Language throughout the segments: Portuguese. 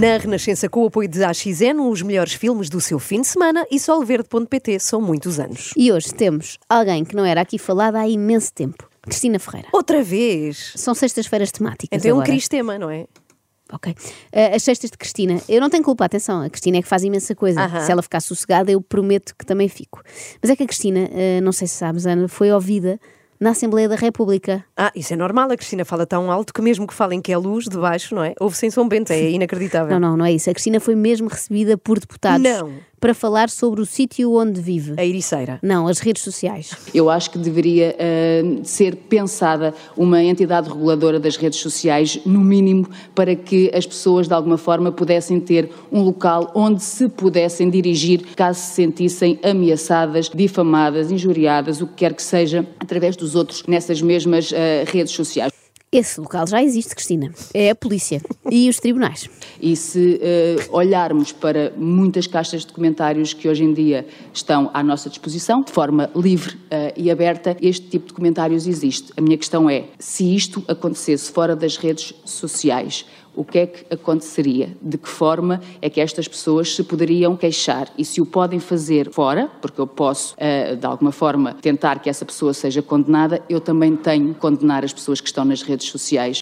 Na Renascença, com o apoio de AXN, os melhores filmes do seu fim de semana e solverde.pt são muitos anos. E hoje temos alguém que não era aqui falada há imenso tempo. Cristina Ferreira. Outra vez! São sextas-feiras temáticas Então é um cristema, não é? Ok. Uh, as cestas de Cristina, eu não tenho culpa, atenção, a Cristina é que faz imensa coisa. Se ela ficar sossegada, eu prometo que também fico. Mas é que a Cristina, uh, não sei se sabes, Ana, foi ouvida na Assembleia da República. Ah, isso é normal, a Cristina fala tão alto que mesmo que falem que é luz de baixo, não é? Ouve sem som bento, é inacreditável. Não, não, não é isso. A Cristina foi mesmo recebida por deputados Não. Para falar sobre o sítio onde vive. A Ericeira. Não, as redes sociais. Eu acho que deveria eh, ser pensada uma entidade reguladora das redes sociais, no mínimo, para que as pessoas, de alguma forma, pudessem ter um local onde se pudessem dirigir caso se sentissem ameaçadas, difamadas, injuriadas, o que quer que seja, através dos outros nessas mesmas eh, redes sociais. Esse local já existe, Cristina. É a polícia e os tribunais. E se eh, olharmos para muitas caixas de comentários que hoje em dia estão à nossa disposição, de forma livre e aberta, este tipo de comentários existe. A minha questão é: se isto acontecesse fora das redes sociais, o que é que aconteceria? De que forma é que estas pessoas se poderiam queixar? E se o podem fazer fora, porque eu posso, eh, de alguma forma, tentar que essa pessoa seja condenada, eu também tenho que condenar as pessoas que estão nas redes sociais.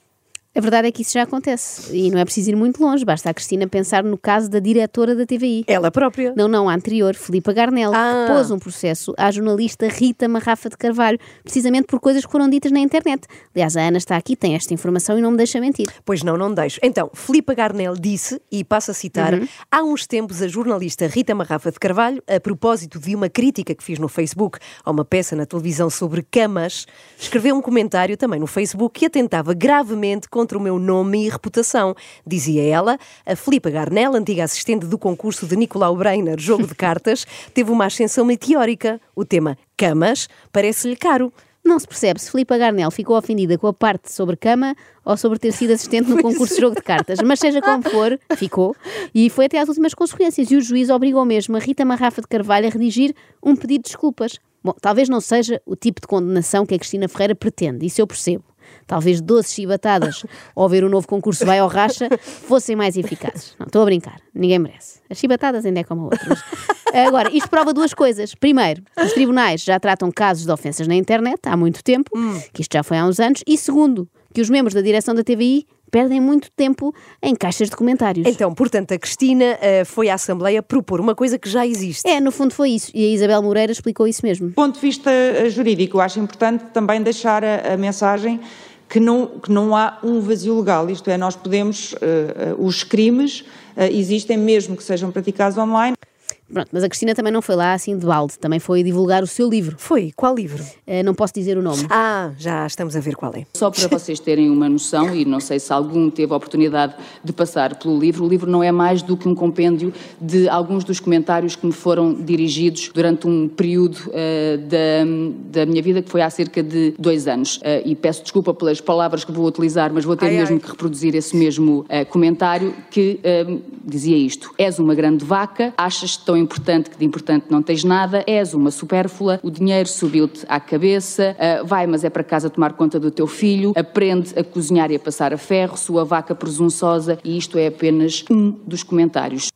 A verdade é que isso já acontece. E não é preciso ir muito longe. Basta a Cristina pensar no caso da diretora da TVI. Ela própria. Não, não, a anterior, Filipa Garnel, Ah. que pôs um processo à jornalista Rita Marrafa de Carvalho, precisamente por coisas que foram ditas na internet. Aliás, a Ana está aqui, tem esta informação e não me deixa mentir. Pois não, não deixo. Então, Filipa Garnel disse, e passo a citar, Uhum. há uns tempos a jornalista Rita Marrafa de Carvalho, a propósito de uma crítica que fiz no Facebook a uma peça na televisão sobre camas, escreveu um comentário também no Facebook que atentava gravemente contra o meu nome e reputação. Dizia ela, a Filipa Garnel, antiga assistente do concurso de Nicolau Breiner, jogo de cartas, teve uma ascensão meteórica. O tema camas parece-lhe caro. Não se percebe se Filipa Garnel ficou ofendida com a parte sobre cama ou sobre ter sido assistente no concurso de jogo de cartas. Mas seja como for, ficou. E foi até às últimas consequências. E o juiz obrigou mesmo a Rita Marrafa de Carvalho a redigir um pedido de desculpas. Bom, talvez não seja o tipo de condenação que a Cristina Ferreira pretende, isso eu percebo. Talvez doces chibatadas ou ver o novo concurso Vai ao Racha fossem mais eficazes. Não, estou a brincar, ninguém merece. As chibatadas ainda é como a outra. mas- Agora, isto prova duas coisas. Primeiro, os tribunais já tratam casos de ofensas na internet há muito tempo, que isto já foi há uns anos. E segundo, que os membros da direção da TVI perdem muito tempo em caixas de comentários. Então, portanto, a Cristina eh, foi à Assembleia propor uma coisa que já existe. É, no fundo foi isso. E a Isabel Moreira explicou isso mesmo. Do ponto de vista eh, jurídico, eu acho importante também deixar a, a mensagem que não, que não há um vazio legal, isto é, nós podemos, eh, os crimes eh, existem mesmo que sejam praticados online. Pronto, mas a Cristina também não foi lá assim de balde, também foi divulgar o seu livro. Foi? Qual livro? Eh, não posso dizer o nome. Ah, já estamos a ver qual é. Só para vocês terem uma noção, e não sei se algum teve a oportunidade de passar pelo livro, o livro não é mais do que um compêndio de alguns dos comentários que me foram dirigidos durante um período eh, da, da minha vida, que foi há cerca de dois anos. Eh, e peço desculpa pelas palavras que vou utilizar, mas vou ter Ai, mesmo ai. que reproduzir esse mesmo comentário que dizia isto: És uma grande vaca, achas tão importante que de importante não tens nada, és uma supérflua, o dinheiro subiu-te à cabeça, ah, vai, mas é para casa tomar conta do teu filho, aprende a cozinhar e a passar a ferro, sua vaca presunçosa, e isto é apenas um dos comentários.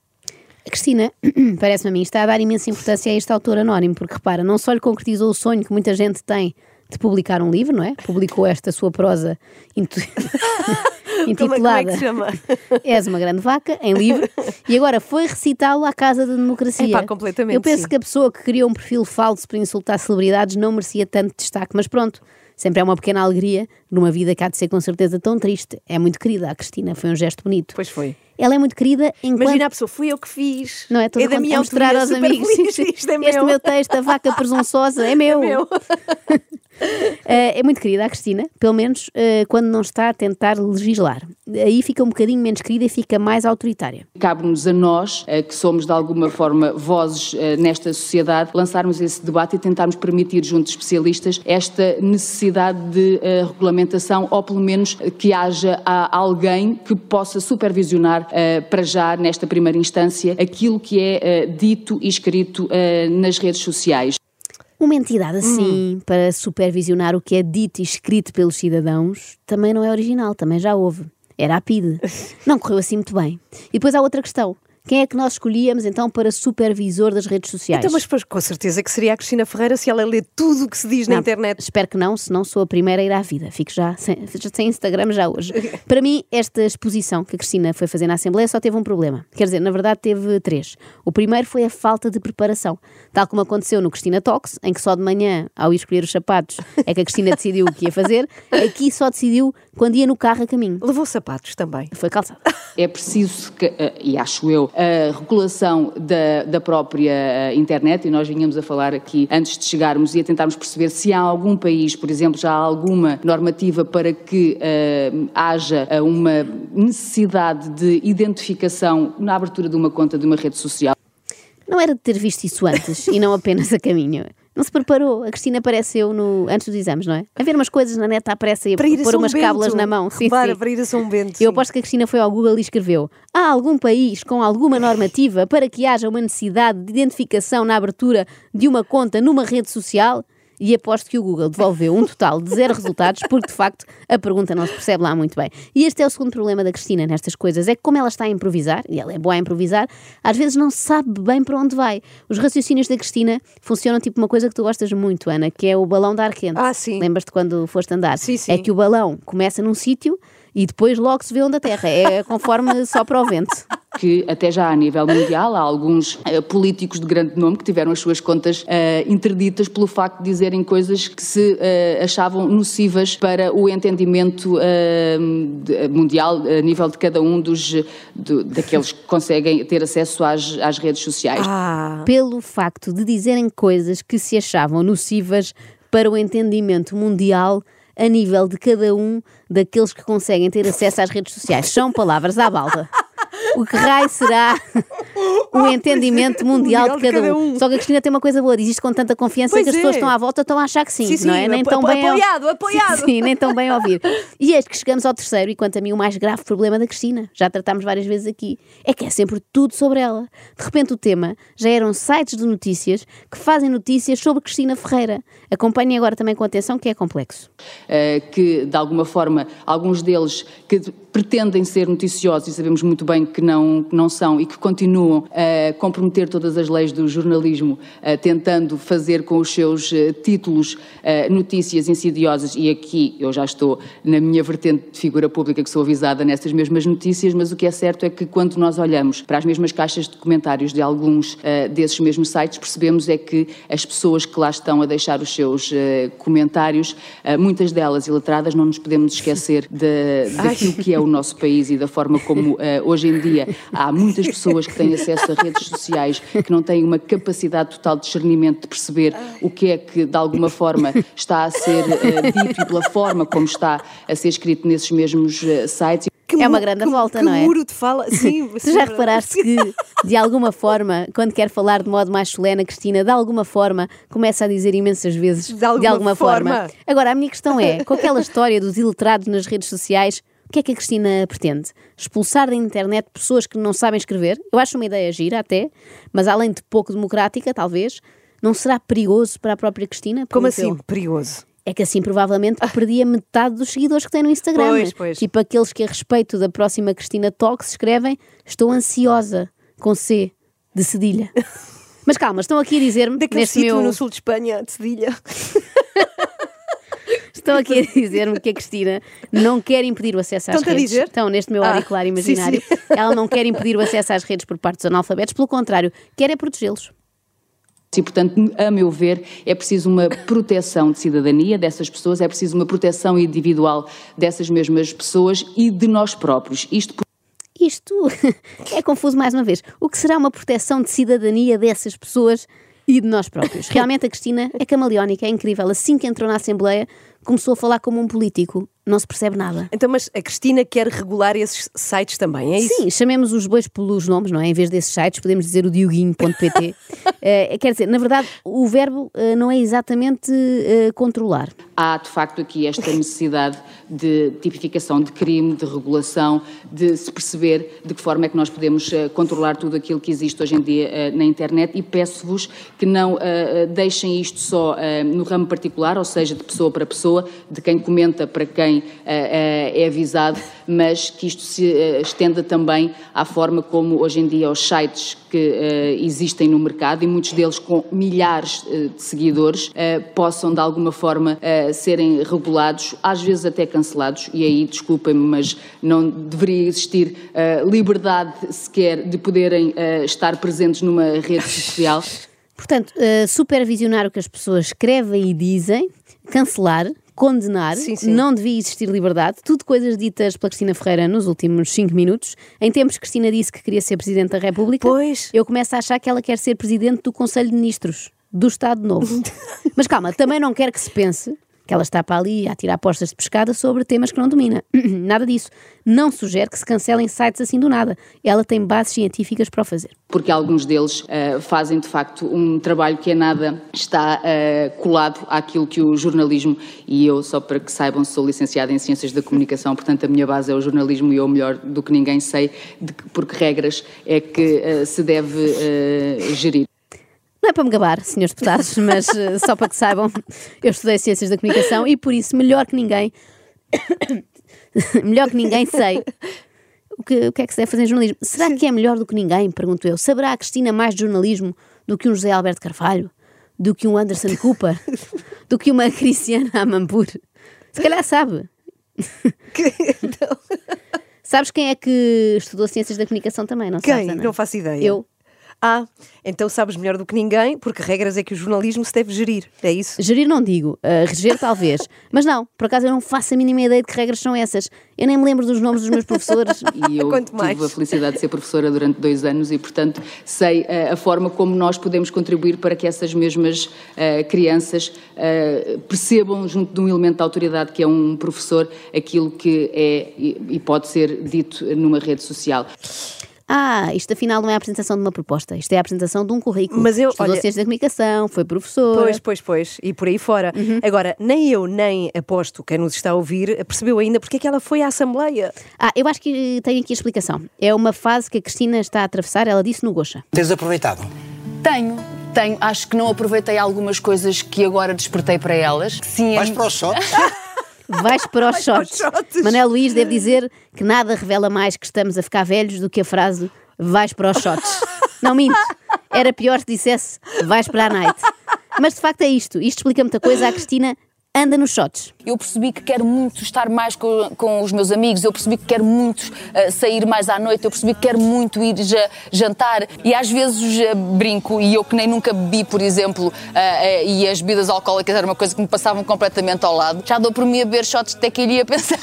A Cristina, parece-me a mim, está a dar imensa importância a este autor anónimo, porque repara, não só lhe concretizou o sonho que muita gente tem de publicar um livro, não é? Publicou esta sua prosa intu- Como é, como é intitulada chama? És uma grande vaca, em livro, e agora foi recitá-lo à Casa da Democracia. Epá, completamente, Eu penso sim. que a pessoa que criou um perfil falso para insultar celebridades não merecia tanto destaque, mas pronto, sempre é uma pequena alegria numa vida que há de ser com certeza tão triste. É muito querida a Cristina, foi um gesto bonito. Pois foi. Ela é muito querida enquanto... Imagina a pessoa, fui eu que fiz. Não é? Toda é da conta- minha a mostrar aos amigos. feliz, Isto é este meu. meu texto, a vaca presunçosa, é meu. É meu. Eh, é muito querida a Cristina, pelo menos eh, quando não está a tentar legislar. Aí fica um bocadinho menos querida e fica mais autoritária. Cabe-nos a nós, eh, que somos de alguma forma vozes nesta sociedade, lançarmos esse debate e tentarmos permitir, junto de especialistas, esta necessidade de regulamentação, ou pelo menos que haja alguém que possa supervisionar, para já, nesta primeira instância, aquilo que é dito e escrito nas redes sociais. Uma entidade assim, para supervisionar o que é dito e escrito pelos cidadãos, também não é original, também já houve. Era a PIDE. Não correu assim muito bem. E depois há outra questão. Quem é que nós escolhíamos então para supervisor das redes sociais? Então, mas pois, com certeza que seria a Cristina Ferreira se ela lê tudo o que se diz na Não, internet. Espero que não, senão sou a primeira a ir à vida. Fico já sem, sem Instagram já hoje. Para mim, esta exposição que a Cristina foi fazer na Assembleia só teve um problema. Quer dizer, na verdade teve três. O primeiro foi a falta de preparação. Tal como aconteceu no Cristina Talks, em que só de manhã, ao ir escolher os sapatos, é que a Cristina decidiu o que ia fazer. Aqui só decidiu quando ia no carro a caminho. Levou sapatos também. Foi calçado. É preciso, que, eh, e acho eu, a regulação da, da própria eh, internet, e nós vinhamos a falar aqui antes de chegarmos e a tentarmos perceber se há algum país, por exemplo, já há alguma normativa para que eh, haja eh, uma necessidade de identificação na abertura de uma conta de uma rede social. Não era de ter visto isso antes e não apenas a caminho. Não se preparou. A Cristina apareceu no, antes dos exames, não é? A ver umas coisas na net à pressa e a Para pôr umas Bento. cábulas na mão. Sim, Repara, sim. para ir a São Bento. Eu sim. aposto que a Cristina foi ao Google e escreveu: Há algum país com alguma normativa para que haja uma necessidade de identificação na abertura de uma conta numa rede social? E aposto que o Google devolveu um total de zero resultados, porque de facto a pergunta não se percebe lá muito bem. E este é o segundo problema da Cristina nestas coisas: é que, como ela está a improvisar, e ela é boa a improvisar, às vezes não sabe bem para onde vai. Os raciocínios da Cristina funcionam tipo uma coisa que tu gostas muito, Ana, que é o balão de ar quente. Ah, sim. Lembras-te quando foste andar? Sim, sim. É que o balão começa num sítio e depois logo se vê onde a terra. É conforme sopra o vento. Que até já a nível mundial há alguns eh, políticos de grande nome que tiveram as suas contas eh, interditas pelo facto de dizerem coisas que se eh, achavam nocivas para o entendimento de- mundial a nível de cada um dos do- daqueles que conseguem ter acesso às, às redes sociais. Ah, Pelo facto de dizerem coisas que se achavam nocivas para o entendimento mundial a nível de cada um daqueles que conseguem ter acesso às redes sociais. São palavras à balda. O que raio será o entendimento mundial, de cada um. Só que a Cristina tem uma coisa boa, diz isto com tanta confiança Pois que as é. pessoas estão à volta estão a achar que sim, Sim, sim, não é? Nem tão bem apoiado, apoiado. Sim, sim, nem tão bem a ouvir. E eis que chegamos ao terceiro e quanto a mim o mais grave problema da Cristina, já tratámos várias vezes aqui, é que é sempre tudo sobre ela. De repente o tema já eram sites de notícias que fazem notícias sobre Cristina Ferreira. Acompanhem agora também com atenção que é complexo. eh, que de alguma forma alguns deles que pretendem ser noticiosos e sabemos muito bem que não, que não são e que continuam a comprometer todas as leis do jornalismo, tentando fazer com os seus eh, títulos eh, notícias insidiosas. E aqui eu já estou na minha vertente de figura pública que sou avisada nessas mesmas notícias, mas o que é certo é que quando nós olhamos para as mesmas caixas de comentários de alguns eh, desses mesmos sites, percebemos é que as pessoas que lá estão a deixar os seus comentários, muitas delas iletradas, não nos podemos esquecer de, daquilo que é o nosso país e da forma como eh, hoje em dia há muitas pessoas que têm acesso a redes sociais que não têm uma capacidade total de discernimento de perceber o que é que de alguma forma está a ser eh, dito e pela forma como está a ser escrito nesses mesmos eh, sites. que É uma grande que- volta, que não é? muro de fala. Sim, Tu já reparaste que, de alguma forma, quando quer falar de modo mais solene, a Cristina, de alguma forma, começa a dizer imensas vezes De alguma forma. Agora, a minha questão é, com aquela história dos iletrados nas redes sociais, que é que a Cristina pretende? Expulsar da internet pessoas que não sabem escrever? Eu acho uma ideia gira até, mas além de pouco democrática, talvez, não será perigoso para a própria Cristina? Como assim? Perigoso. É que assim provavelmente perdia metade dos seguidores que tem no Instagram. Pois, pois. Tipo aqueles que a respeito da próxima Cristina Talks escrevem Estou ansiosa, com C, de cedilha. Mas calma, estão aqui a dizer-me Daquele sítio meu... no sul de Espanha, de Cedilha. Estão aqui a dizer-me que a Cristina não quer impedir o acesso às Estão-te a redes. dizer? Estão neste meu Ah, auricular sim, imaginário. sim. Ela não quer impedir o acesso às redes por parte dos analfabetos, pelo contrário, quer é protegê-los. E, portanto, a meu ver, é preciso uma proteção de cidadania dessas pessoas, é preciso uma proteção individual dessas mesmas pessoas e de nós próprios. Isto Isto é confuso mais uma vez. O que será uma proteção de cidadania dessas pessoas e de nós próprios? Realmente a Cristina é camaleónica, é incrível. Assim que entrou na Assembleia, começou a falar como um político. Não se percebe nada. Então, mas a Cristina quer regular esses sites também, é isso? Sim, chamemos os bois pelos nomes, não é? Em vez desses sites, podemos dizer o dioguinho.pt. Eh, quer dizer, na verdade, o verbo eh, não é exatamente eh, controlar. há de facto aqui esta necessidade de tipificação de crime, de regulação, de se perceber de que forma é que nós podemos controlar tudo aquilo que existe hoje em dia na internet e peço-vos que não deixem isto só no ramo particular, ou seja, de pessoa para pessoa, pessoa, de quem comenta para quem uh, uh, é avisado, mas que isto se uh, estenda também à forma como hoje em dia os sites que existem no mercado e muitos deles com milhares de seguidores possam de alguma forma serem regulados, às vezes até cancelados, e aí desculpem-me, mas não deveria existir liberdade sequer de poderem estar presentes numa rede social. Portanto, supervisionar o que as pessoas escrevem e dizem, cancelar, condenar, sim, sim. não devia existir liberdade, tudo coisas ditas pela Cristina Ferreira nos últimos 5 minutos. Em tempos, Cristina disse que queria ser Presidente da República. Pois. Eu começo a achar que ela quer ser Presidente do Conselho de Ministros do Estado Novo. Mas calma, também não quero que se pense que ela está para ali a tirar postas de pescada sobre temas que não domina. nada disso. Não sugere que se cancelem sites assim do nada. Ela tem bases científicas para o fazer. Porque alguns deles uh, fazem, de facto, um trabalho que é nada está uh, colado àquilo que o jornalismo, e eu, só para que saibam, sou licenciada em Ciências da Comunicação, portanto a minha base é o jornalismo e eu, melhor do que ninguém, sei de que, por que regras é que uh, se deve gerir. Não é para me gabar, senhores deputados, mas uh, só para que saibam, eu estudei Ciências da Comunicação e por isso, melhor que ninguém, melhor que ninguém sei o que, o que é que se deve fazer em jornalismo. Será que é melhor do que ninguém? Pergunto eu. Saberá a Cristina mais de jornalismo do que um José Alberto Carvalho? Do que um Anderson Cooper? do que uma Cristiana Amampur? Se calhar sabe. Que, então... Sabes quem é que estudou Ciências da Comunicação também, não quem? Sabes, Não faço ideia. Eu. Ah, então sabes melhor do que ninguém, porque regras é que o jornalismo se deve gerir, é isso? Gerir não digo, uh, reger talvez. Mas não, por acaso eu não faço a mínima ideia de que regras são essas. Eu nem me lembro dos nomes dos meus professores. E eu Quanto mais. tive a felicidade de ser professora durante dois anos e, portanto, sei uh, a forma como nós podemos contribuir para que essas mesmas uh, crianças percebam, junto de um elemento de autoridade que é um professor, aquilo que é e pode ser dito numa rede social. Ah, isto afinal não é a apresentação de uma proposta, isto é a apresentação de um currículo. Mas eu, Estudou olha, ciências da comunicação, foi professor. Pois, pois, pois, e por aí fora. Uhum. Agora, nem eu, nem aposto quem nos está a ouvir percebeu ainda porque é que ela foi à Assembleia. Ah, eu acho que tem aqui a explicação. É uma fase que a Cristina está a atravessar, ela disse no Gocha. Tens aproveitado? Tenho, tenho. Acho que não aproveitei algumas coisas que agora despertei para elas. Sim, Vais para o shot? Vais para os shots. Manel Luís deve dizer que nada revela mais que estamos a ficar velhos do que a frase vais para os shots. Não minto. Era pior se dissesse vais para a night. Mas de facto é isto. Isto explica muita coisa. A Cristina anda nos shots. Eu percebi que quero muito estar mais com, com os meus amigos, eu percebi que quero muito uh, sair mais à noite, eu percebi que quero muito ir já, jantar e às vezes uh, brinco e eu que nem nunca bebi, por exemplo, uh, e as bebidas alcoólicas era uma coisa que me passavam completamente ao lado. Já dou por mim a beber shots até que iria pensar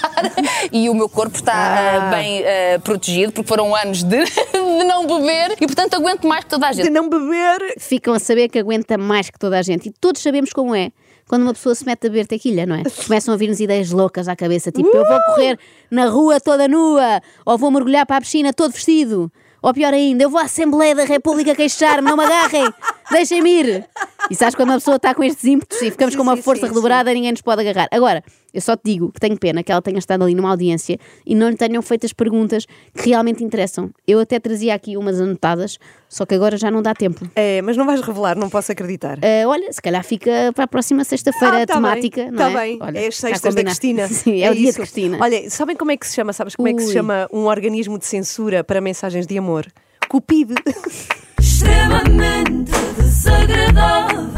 e o meu corpo está ah. bem protegido porque foram anos de, de não beber e portanto aguento mais que toda a gente. De não beber! Ficam a saber que aguenta mais que toda a gente e todos sabemos como é quando uma pessoa se mete a beber tequilha, não é? Começam a vir-nos ideias loucas à cabeça, tipo, eu vou correr na rua toda nua, ou vou mergulhar para a piscina todo vestido, ou pior ainda, eu vou à Assembleia da República queixar-me, não me agarrem, deixem-me ir. E sabes quando uma pessoa está com estes ímpetos e ficamos sim, com uma sim, força sim, redobrada, ninguém nos pode agarrar. Agora, eu só te digo que tenho pena que ela tenha estado ali numa audiência e não lhe tenham feito as perguntas que realmente interessam. Eu até trazia aqui umas anotadas, só que agora já não dá tempo. É, mas não vais revelar, não posso acreditar. Uh, olha, se calhar fica para a próxima sexta-feira ah, tá temática. Bem, não tá é? bem, olha, é as sextas da Cristina. Sim, é, é o dia de Cristina. Olha, sabem como é que se chama? Sabes como Ui. é que se chama um organismo de censura para mensagens de amor? Cupid. Extremamente desagradável.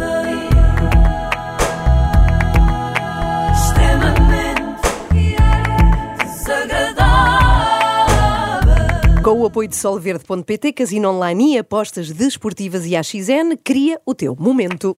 Extremamente desagradável. Com o apoio de solverde.pt, casino online e apostas desportivas e AXN, cria o teu momento.